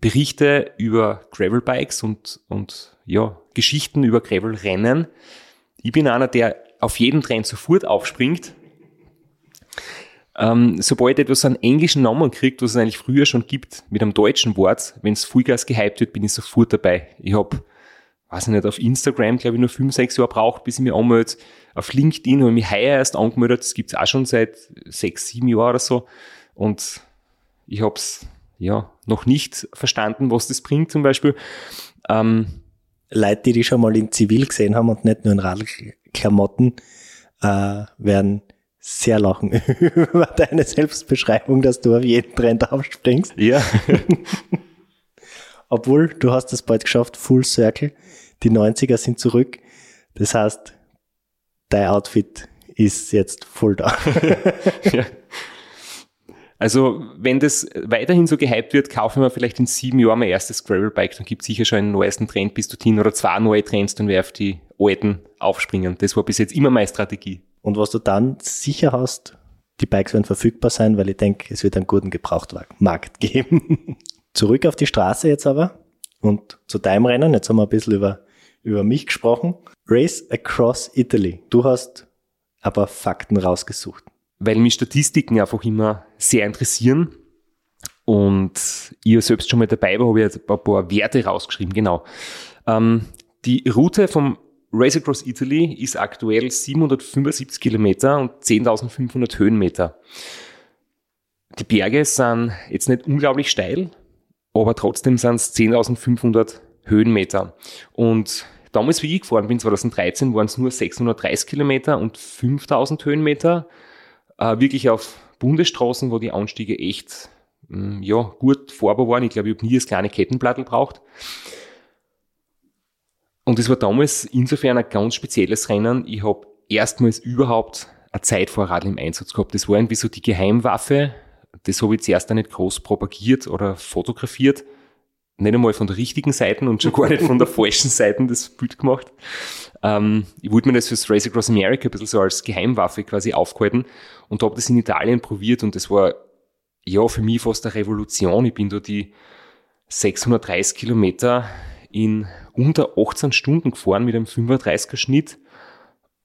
Berichte über Gravelbikes und, und ja, Geschichten über Gravelrennen. Ich bin einer, der auf jeden Trend sofort aufspringt. Ähm, sobald etwas einen englischen Namen kriegt, was es eigentlich früher schon gibt, mit einem deutschen Wort, wenn es Vollgas gehypt wird, bin ich sofort dabei. Ich habe, weiß ich nicht, auf Instagram, glaube ich, nur fünf, sechs Jahre braucht, bis ich mich anmelde. Auf LinkedIn habe ich mich heuer erst angemeldet, das gibt's auch schon seit sechs, sieben Jahren oder so. Und Ich habe es ja noch nicht verstanden, was das bringt zum Beispiel. Ähm, Leute, die dich schon mal in Zivil gesehen haben und nicht nur in Radklamotten, äh, werden sehr lachen über deine Selbstbeschreibung, dass du auf jeden Trend aufspringst. ja, Obwohl, du hast es bald geschafft, Full Circle. Die 90er sind zurück. Das heißt, dein Outfit ist jetzt voll da. ja. Also, wenn das weiterhin so gehypt wird, kaufen wir vielleicht in sieben Jahren mein erstes Gravelbike, dann gibt es sicher schon einen neuesten Trend bis dorthin oder zwei neue Trends, dann wir auf die alten aufspringen. Das war bis jetzt immer meine Strategie. Und was du dann sicher hast, die Bikes werden verfügbar sein, weil ich denke, es wird einen guten Gebrauchtwagenmarkt geben. Zurück auf die Straße jetzt aber und zu deinem Rennen. Jetzt haben wir ein bisschen über, über mich gesprochen. Race Across Italy. Du hast aber Fakten rausgesucht. Weil mich Statistiken einfach immer sehr interessieren. Und ich selbst schon mal dabei war, habe ich jetzt ein paar Werte rausgeschrieben, genau. Ähm, die Route vom Race Across Italy ist aktuell 775 Kilometer und 10.500 Höhenmeter. Die Berge sind jetzt nicht unglaublich steil, aber trotzdem sind es 10.500 Höhenmeter. Und damals, wie ich gefahren bin, 2013, waren es nur 630 Kilometer und 5.000 Höhenmeter äh, wirklich auf Bundesstraßen, wo die Anstiege echt mh, ja, gut fahrbar waren. Ich glaube, ich habe nie das kleine Kettenblattel braucht. Und es war damals insofern ein ganz spezielles Rennen. Ich habe erstmals überhaupt ein Zeitfahrradl im Einsatz gehabt. Das war irgendwie so die Geheimwaffe. Das habe ich zuerst auch nicht groß propagiert oder fotografiert. Nicht einmal von der richtigen Seite und schon gar nicht von der falschen Seite das Bild gemacht. Ähm, ich wollte mir das fürs Race Across America ein bisschen so als Geheimwaffe quasi aufgehalten und habe das in Italien probiert und das war ja für mich fast eine Revolution. Ich bin da die 630 Kilometer in unter 18 Stunden gefahren mit einem 35er Schnitt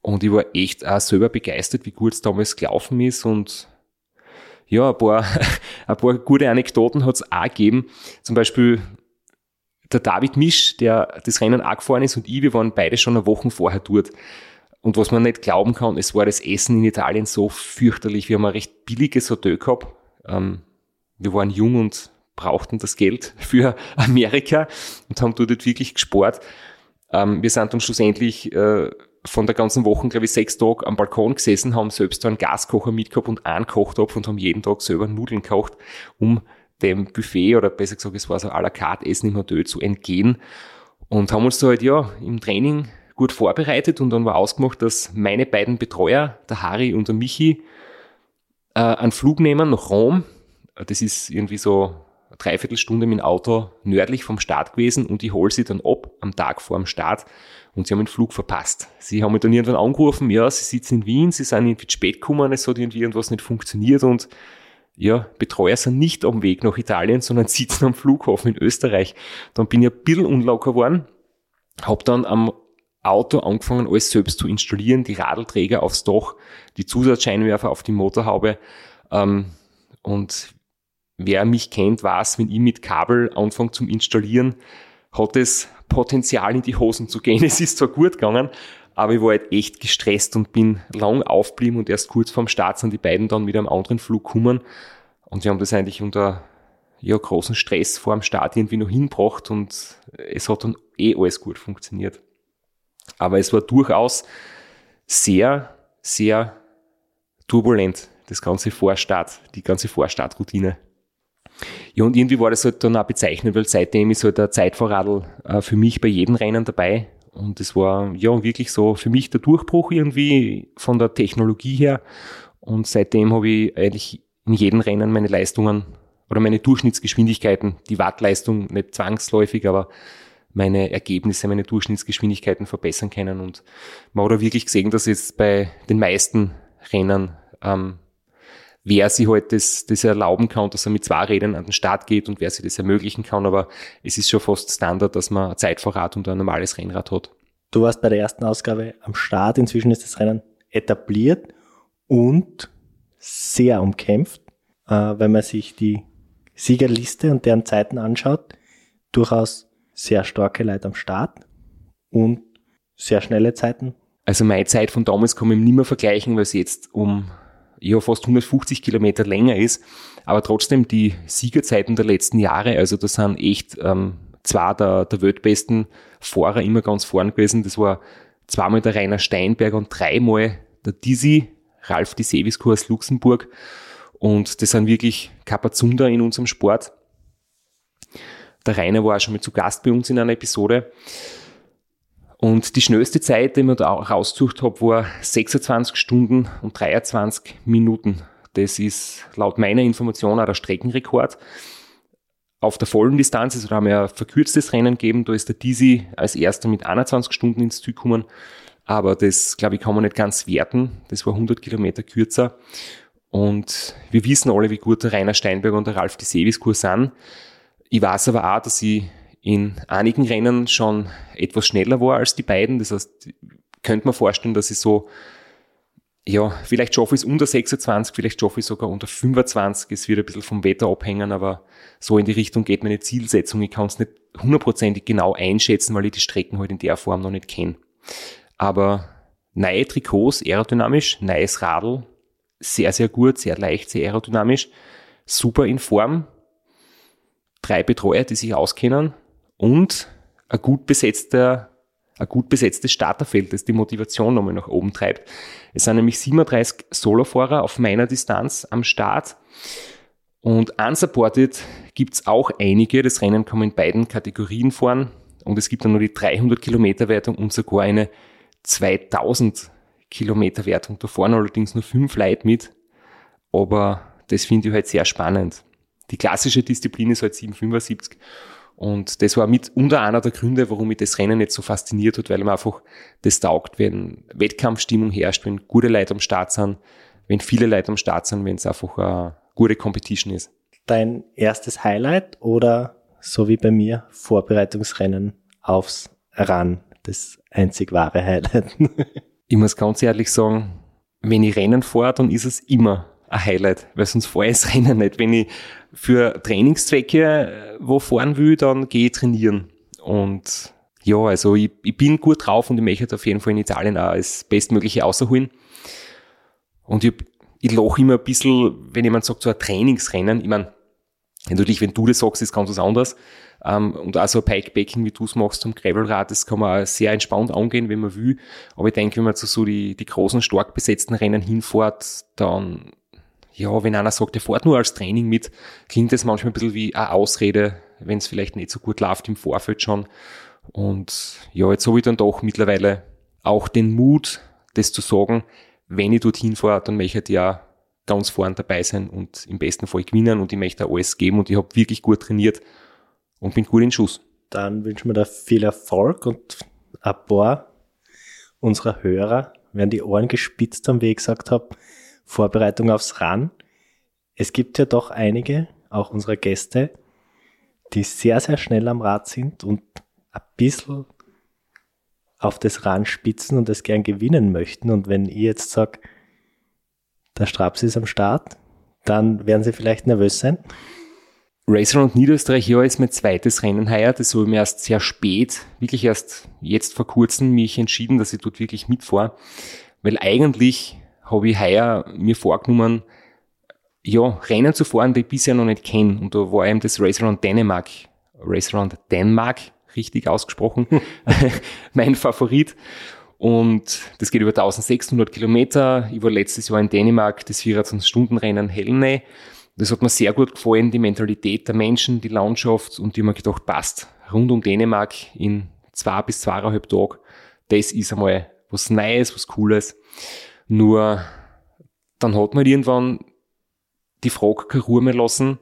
und ich war echt auch selber begeistert, wie gut es damals gelaufen ist und ja, ein paar, ein paar gute Anekdoten hat es auch gegeben. Zum Beispiel der David Misch, der das Rennen auch gefahren ist und ich, wir waren beide schon eine Woche vorher dort. Und was man nicht glauben kann, es war das Essen in Italien so fürchterlich. Wir haben ein recht billiges Hotel gehabt. Ähm, wir waren jung und brauchten das Geld für Amerika und haben dort wirklich gespart. Ähm, wir sind dann schlussendlich äh, von der ganzen Woche, glaube ich, sechs Tage am Balkon gesessen, haben selbst einen Gaskocher mitgehabt und einen Kochtopf und haben jeden Tag selber Nudeln gekocht, um dem Buffet oder besser gesagt, es war so à la carte Essen im Hotel zu entgehen und haben uns da halt ja im Training gut vorbereitet und dann war ausgemacht, dass meine beiden Betreuer, der Harry und der Michi, äh, einen Flug nehmen nach Rom. Das ist irgendwie so eine Dreiviertelstunde mit dem Auto nördlich vom Start gewesen und ich hole sie dann ab am Tag vor dem Start und sie haben den Flug verpasst. Sie haben mich dann irgendwann angerufen, ja, sie sitzen in Wien, sie sind irgendwie zu spät gekommen, es hat irgendwie irgendwas nicht funktioniert und ja, Betreuer sind nicht am Weg nach Italien, sondern sitzen am Flughafen in Österreich. Dann bin ich ein bisschen unlocker geworden, habe dann am Auto angefangen, alles selbst zu installieren, die Radelträger aufs Dach, die Zusatzscheinwerfer auf die Motorhaube. Ähm, und wer mich kennt, weiß, wenn ich mit Kabel anfange zum Installieren, hat es Potenzial in die Hosen zu gehen. Es ist zwar gut gegangen, aber ich war halt echt gestresst und bin lang aufgeblieben und erst kurz vorm Start sind die beiden dann mit einem anderen Flug gekommen und wir haben das eigentlich unter ja, großen Stress vor dem Start irgendwie noch hinbracht und es hat dann eh alles gut funktioniert. Aber es war durchaus sehr, sehr turbulent, das ganze Vorstart, die ganze Vorstartroutine. Ja, und irgendwie war das halt dann auch bezeichnend, weil seitdem ist halt der Zeitvorradl äh, für mich bei jedem Rennen dabei. Und es war ja wirklich so für mich der Durchbruch irgendwie von der Technologie her. Und seitdem habe ich eigentlich in jedem Rennen meine Leistungen oder meine Durchschnittsgeschwindigkeiten, die Wattleistung nicht zwangsläufig, aber meine Ergebnisse, meine Durchschnittsgeschwindigkeiten verbessern können. Und man hat auch wirklich gesehen, dass jetzt bei den meisten Rennen ähm, wer sich halt das, das erlauben kann, dass er mit zwei Rädern an den Start geht und wer sich das ermöglichen kann. Aber es ist schon fast Standard, dass man ein Zeitfahrrad und ein normales Rennrad hat. Du warst bei der ersten Ausgabe am Start. Inzwischen ist das Rennen etabliert und sehr umkämpft, äh, wenn man sich die Siegerliste und deren Zeiten anschaut. Durchaus sehr starke Leute am Start und sehr schnelle Zeiten. Also meine Zeit von damals kann ich nicht mehr vergleichen, weil es jetzt um ja fast 150 Kilometer länger ist, aber trotzdem die Siegerzeiten der letzten Jahre, also da sind echt ähm, zwei der, der weltbesten Fahrer immer ganz vorn gewesen. Das war zweimal der Rainer Steinberg und dreimal der Dizzy, Ralf Disevisco aus Luxemburg. Und das sind wirklich Kapazunder in unserem Sport. Der Rainer war auch schon mal zu Gast bei uns in einer Episode. Und die schnellste Zeit, die mir da rausgesucht habe, war 26 Stunden und 23 Minuten. Das ist laut meiner Information auch der Streckenrekord. Auf der vollen Distanz, also da haben wir ein verkürztes Rennen gegeben, da ist der Dizzy als erster mit 21 Stunden ins Ziel gekommen. Aber das, glaube ich, kann man nicht ganz werten. Das war 100 Kilometer kürzer. Und wir wissen alle, wie gut der Rainer Steinberger und der Ralf die Sevis-Kurs sind. Ich weiß aber auch, dass ich in einigen Rennen schon etwas schneller war als die beiden. Das heißt, könnte man vorstellen, dass ich so, ja, vielleicht schaffe ich es unter 26, vielleicht schaffe ich es sogar unter 25. Es wird ein bisschen vom Wetter abhängen, aber so in die Richtung geht meine Zielsetzung. Ich kann es nicht hundertprozentig genau einschätzen, weil ich die Strecken halt in der Form noch nicht kenne. Aber neue Trikots, aerodynamisch, neues Radl, sehr, sehr gut, sehr leicht, sehr aerodynamisch, super in Form, drei Betreuer, die sich auskennen, und ein gut besetzter ein gut besetztes Starterfeld, das die Motivation nochmal nach oben treibt. Es sind nämlich 37 Solofahrer auf meiner Distanz am Start und unsupported gibt's auch einige. Das Rennen kann man in beiden Kategorien fahren und es gibt dann nur die 300 Kilometer Wertung und sogar eine 2000 Kilometer Wertung. Da fahren allerdings nur fünf Leute mit, aber das finde ich halt sehr spannend. Die klassische Disziplin ist halt 775 und das war mit unter einer der Gründe, warum mich das Rennen nicht so fasziniert hat, weil mir einfach das taugt, wenn Wettkampfstimmung herrscht, wenn gute Leute am Start sind, wenn viele Leute am Start sind, wenn es einfach eine gute Competition ist. Dein erstes Highlight oder so wie bei mir Vorbereitungsrennen aufs RAN, das einzig wahre Highlight? ich muss ganz ehrlich sagen, wenn ich Rennen fahre, dann ist es immer ein Highlight, weil sonst fahre ich das Rennen nicht. Wenn ich für Trainingszwecke äh, wo fahren will, dann gehe ich trainieren. Und ja, also ich, ich bin gut drauf und ich möchte auf jeden Fall in Italien auch das Bestmögliche außerholen. Und ich, ich lache immer ein bisschen, wenn jemand sagt, so ein Trainingsrennen, ich meine, natürlich, wenn du das sagst, ist ganz was anderes. Ähm, und auch so ein Pikebacking, wie du es machst zum Gravelrad, das kann man auch sehr entspannt angehen, wenn man will. Aber ich denke, wenn man zu so die, die großen, stark besetzten Rennen hinfährt, dann ja, wenn einer sagt, er fährt nur als Training mit, klingt das manchmal ein bisschen wie eine Ausrede, wenn es vielleicht nicht so gut läuft im Vorfeld schon. Und ja, jetzt habe ich dann doch mittlerweile auch den Mut, das zu sagen, wenn ich dorthin fahre, dann möchte ich ja ganz vorn dabei sein und im besten Fall gewinnen und ich möchte alles geben und ich habe wirklich gut trainiert und bin gut in Schuss. Dann wünschen wir dir viel Erfolg und ein paar unserer Hörer werden die Ohren gespitzt haben, wie ich gesagt habe. Vorbereitung aufs RAN. Es gibt ja doch einige, auch unsere Gäste, die sehr, sehr schnell am Rad sind und ein bisschen auf das RAN spitzen und es gern gewinnen möchten. Und wenn ich jetzt sage, der Straps ist am Start, dann werden sie vielleicht nervös sein. Racer und Niederösterreich ja ist mein zweites Rennen heuer. Das habe ich mir erst sehr spät, wirklich erst jetzt vor kurzem mich entschieden, dass ich dort wirklich mitfahre. Weil eigentlich habe ich heuer mir vorgenommen, ja, Rennen zu fahren, die ich bisher noch nicht kenne. Und da war eben das Race Around Dänemark, Race Around Dänemark, richtig ausgesprochen, mein Favorit. Und das geht über 1600 Kilometer. Ich war letztes Jahr in Dänemark, das 24-Stunden-Rennen Helne. Das hat mir sehr gut gefallen, die Mentalität der Menschen, die Landschaft. Und ich habe mir gedacht, passt, rund um Dänemark in zwei bis zweieinhalb Tagen, das ist einmal was Neues, was Cooles. Nur dann hat man irgendwann die Frage keine Ruhe mehr lassen,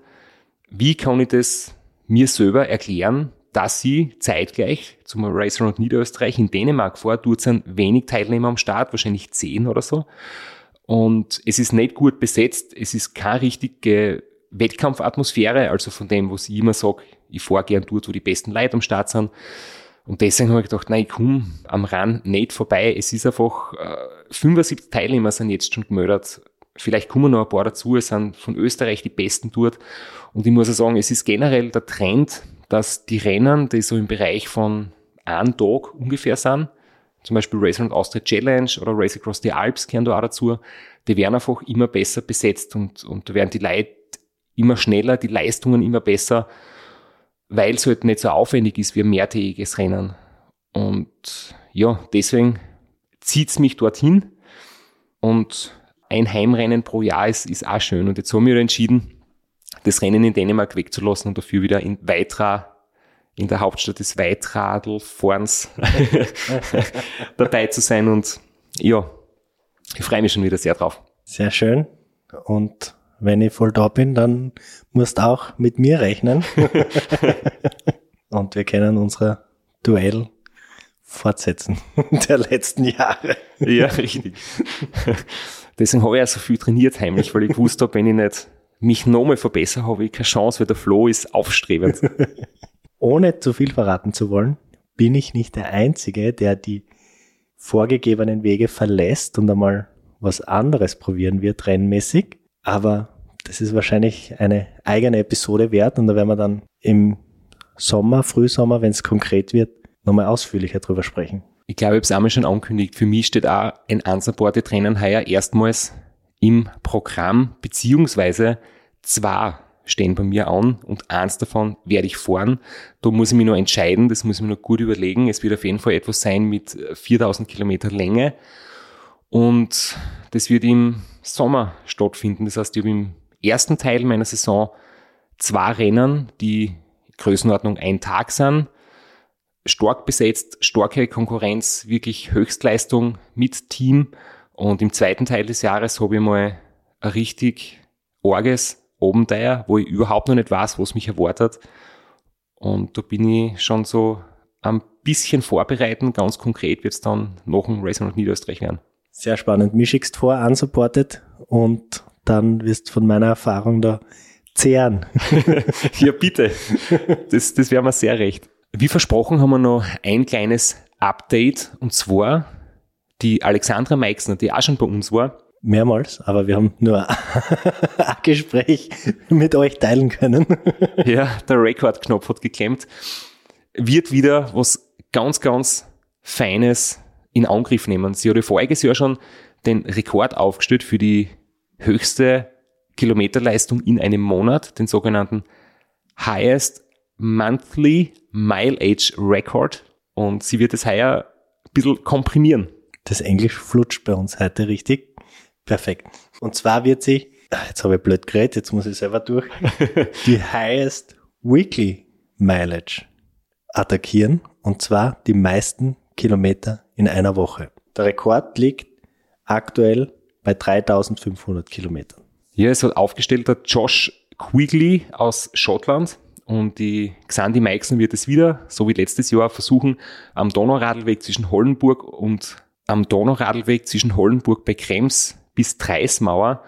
wie kann ich das mir selber erklären, dass sie zeitgleich zum Racer und Niederösterreich in Dänemark fahre. Dort sind wenig Teilnehmer am Start, wahrscheinlich zehn oder so. Und es ist nicht gut besetzt, es ist keine richtige Wettkampfatmosphäre, also von dem, was ich immer sage, ich fahre gern dort, wo die besten Leute am Start sind. Und deswegen habe ich gedacht, nein, ich komme am Rand nicht vorbei. Es ist einfach, äh, 75 Teilnehmer sind jetzt schon gemeldet. Vielleicht kommen noch ein paar dazu. Es sind von Österreich die Besten dort. Und ich muss auch sagen, es ist generell der Trend, dass die Rennen, die so im Bereich von einem Tag ungefähr sind, zum Beispiel Race Around Austria Challenge oder Race Across the Alps gehören da auch dazu, die werden einfach immer besser besetzt und, und da werden die Leute immer schneller, die Leistungen immer besser, weil es halt nicht so aufwendig ist wie ein mehrtägiges Rennen. Und ja, deswegen zieht's mich dorthin und ein Heimrennen pro Jahr ist, ist auch schön. Und jetzt haben wir entschieden, das Rennen in Dänemark wegzulassen und dafür wieder in Weitra in der Hauptstadt des Weitradlfahrens dabei zu sein. Und ja, ich freue mich schon wieder sehr drauf. Sehr schön. Und wenn ich voll da bin, dann musst du auch mit mir rechnen. Und wir können unsere Duell fortsetzen der letzten Jahre. Ja, richtig. Deswegen habe ich ja so viel trainiert heimlich, weil ich gewusst habe, wenn ich nicht mich nochmal verbessere, habe ich keine Chance, weil der Flo ist aufstrebend. Ohne zu viel verraten zu wollen, bin ich nicht der Einzige, der die vorgegebenen Wege verlässt und einmal was anderes probieren wird, rennmäßig. Aber das ist wahrscheinlich eine eigene Episode wert und da werden wir dann im Sommer, Frühsommer, wenn es konkret wird, nochmal ausführlicher drüber sprechen. Ich glaube, ich habe es einmal schon angekündigt. Für mich steht auch ein unsupported Rennen heuer erstmals im Programm, beziehungsweise zwar stehen bei mir an und eins davon werde ich fahren. Da muss ich mich noch entscheiden, das muss ich mir noch gut überlegen. Es wird auf jeden Fall etwas sein mit 4000 Kilometer Länge und das wird im Sommer stattfinden. Das heißt, ich habe im ersten Teil meiner Saison zwei Rennen, die Größenordnung ein Tag sind, stark besetzt, starke Konkurrenz, wirklich Höchstleistung mit Team. Und im zweiten Teil des Jahres habe ich mal ein richtig orges Abenteuer, wo ich überhaupt noch nicht weiß, was mich erwartet. Und da bin ich schon so ein bisschen vorbereiten. Ganz konkret wird es dann nach dem Racing of Niederösterreich werden. Sehr spannend. Mich schickst vor, unsupported und dann wirst von meiner Erfahrung da zehren. ja, bitte. Das, das wäre mir sehr recht. Wie versprochen haben wir noch ein kleines Update und zwar die Alexandra Meixner, die auch schon bei uns war, mehrmals, aber wir haben nur ein Gespräch mit euch teilen können. ja, der Rekordknopf hat geklemmt. Wird wieder was ganz, ganz Feines in Angriff nehmen. Sie hat voriges Jahr schon den Rekord aufgestellt für die höchste Kilometerleistung in einem Monat, den sogenannten Highest Monthly Mileage Record. Und sie wird es heuer ein bisschen komprimieren. Das Englisch flutscht bei uns heute richtig. Perfekt. Und zwar wird sie, jetzt habe ich blöd geredet, jetzt muss ich selber durch, die Highest Weekly Mileage attackieren. Und zwar die meisten Kilometer in einer Woche. Der Rekord liegt aktuell bei 3500 Kilometern. Ja, es hat aufgestellt hat Josh Quigley aus Schottland. Und die Xandi Meixen wird es wieder, so wie letztes Jahr, versuchen, am Donauradlweg zwischen Hollenburg und am Donauradlweg zwischen Hollenburg bei Krems bis Treismauer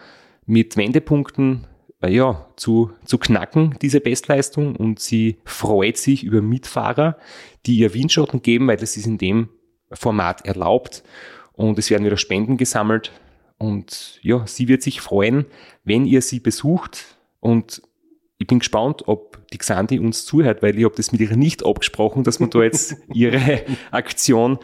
mit Wendepunkten äh, ja, zu, zu knacken, diese Bestleistung. Und sie freut sich über Mitfahrer, die ihr Windschatten geben, weil das ist in dem Format erlaubt. Und es werden wieder Spenden gesammelt. Und ja, sie wird sich freuen, wenn ihr sie besucht. Und ich bin gespannt, ob die Xandi uns zuhört, weil ich habe das mit ihr nicht abgesprochen, dass wir da jetzt ihre Aktion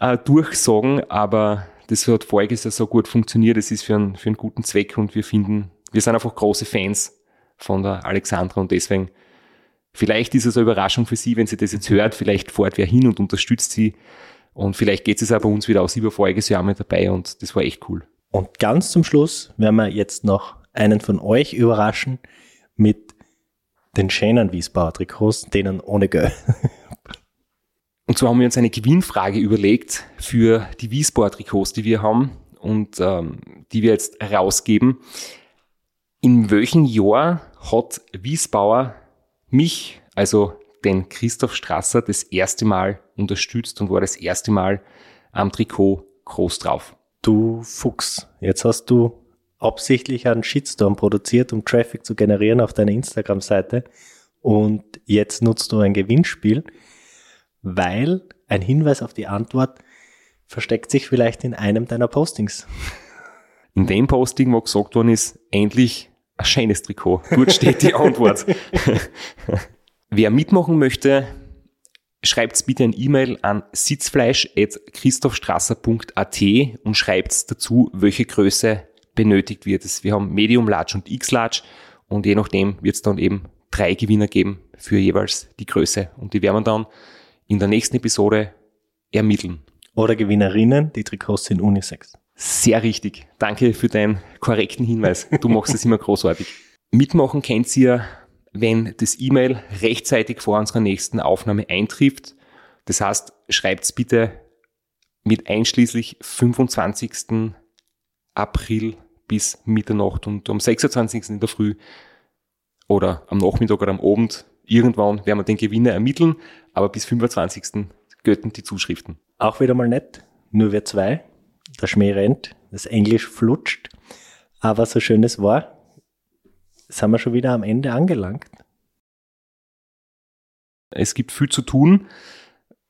äh, durchsagen. Aber das hat voriges Jahr so gut funktioniert. Es ist für einen, für einen guten Zweck und wir finden, wir sind einfach große Fans von der Alexandra und deswegen vielleicht ist es eine Überraschung für sie, wenn sie das jetzt hört. Vielleicht fährt wer hin und unterstützt sie. Und vielleicht geht es auch bei uns wieder aus. über voriges Jahr mit dabei und das war echt cool. Und ganz zum Schluss werden wir jetzt noch einen von euch überraschen mit den schönen Wiesbauer Trikots, denen ohne Geld. Und zwar haben wir uns eine Gewinnfrage überlegt für die Wiesbaut-Trikots, die wir haben und ähm, die wir jetzt rausgeben. In welchem Jahr hat Wiesbauer mich, also den Christoph Strasser, das erste Mal unterstützt und war das erste Mal am Trikot groß drauf? Du Fuchs, jetzt hast du absichtlich einen Shitstorm produziert, um Traffic zu generieren auf deiner Instagram-Seite und jetzt nutzt du ein Gewinnspiel weil ein Hinweis auf die Antwort versteckt sich vielleicht in einem deiner Postings. In dem Posting, wo gesagt worden ist, endlich ein schönes Trikot. Gut steht die Antwort. Wer mitmachen möchte, schreibt bitte ein E-Mail an sitzfleisch.christophstrasser.at und schreibt dazu, welche Größe benötigt wird. Wir haben Medium, Large und X-Large und je nachdem wird es dann eben drei Gewinner geben für jeweils die Größe. Und die werden wir dann in der nächsten Episode ermitteln. Oder Gewinnerinnen, die Trikots sind Unisex. Sehr richtig. Danke für deinen korrekten Hinweis. Du machst es immer großartig. Mitmachen könnt ihr, wenn das E-Mail rechtzeitig vor unserer nächsten Aufnahme eintrifft. Das heißt, schreibt's bitte mit einschließlich 25. April bis Mitternacht und am 26. in der Früh oder am Nachmittag oder am Abend irgendwann werden wir den Gewinner ermitteln, aber bis 25. götten die Zuschriften. Auch wieder mal nett, nur wir zwei. Der Schmäh rennt, das Englisch flutscht. Aber so schön es war, sind wir schon wieder am Ende angelangt. Es gibt viel zu tun.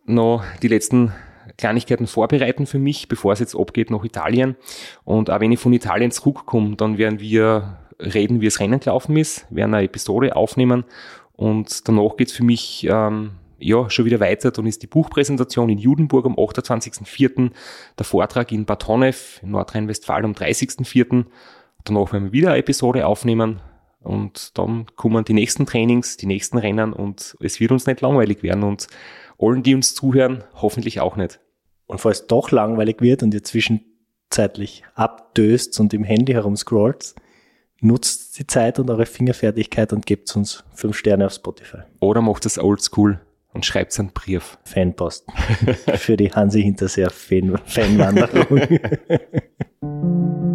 Noch die letzten Kleinigkeiten vorbereiten für mich, bevor es jetzt abgeht nach Italien. Und auch wenn ich von Italien zurückkomme, dann werden wir reden, wie es Rennen gelaufen ist, werden eine Episode aufnehmen und danach geht's für mich ähm, ja schon wieder weiter. Dann ist die Buchpräsentation in Judenburg am 28.04., der Vortrag in Bad Honnef in Nordrhein-Westfalen am 30.04. Danach werden wir wieder eine Episode aufnehmen und dann kommen die nächsten Trainings, die nächsten Rennen und es wird uns nicht langweilig werden und allen, die uns zuhören, hoffentlich auch nicht. Und falls es doch langweilig wird und ihr zwischenzeitlich abdöst und im Handy herumscrollt, nutzt die Zeit und eure Fingerfertigkeit und gebt uns fünf Sterne auf Spotify. Oder macht es oldschool und schreibt einen Brief. Fanpost. Für die Hansi Hinterseer Fan Fanwanderung.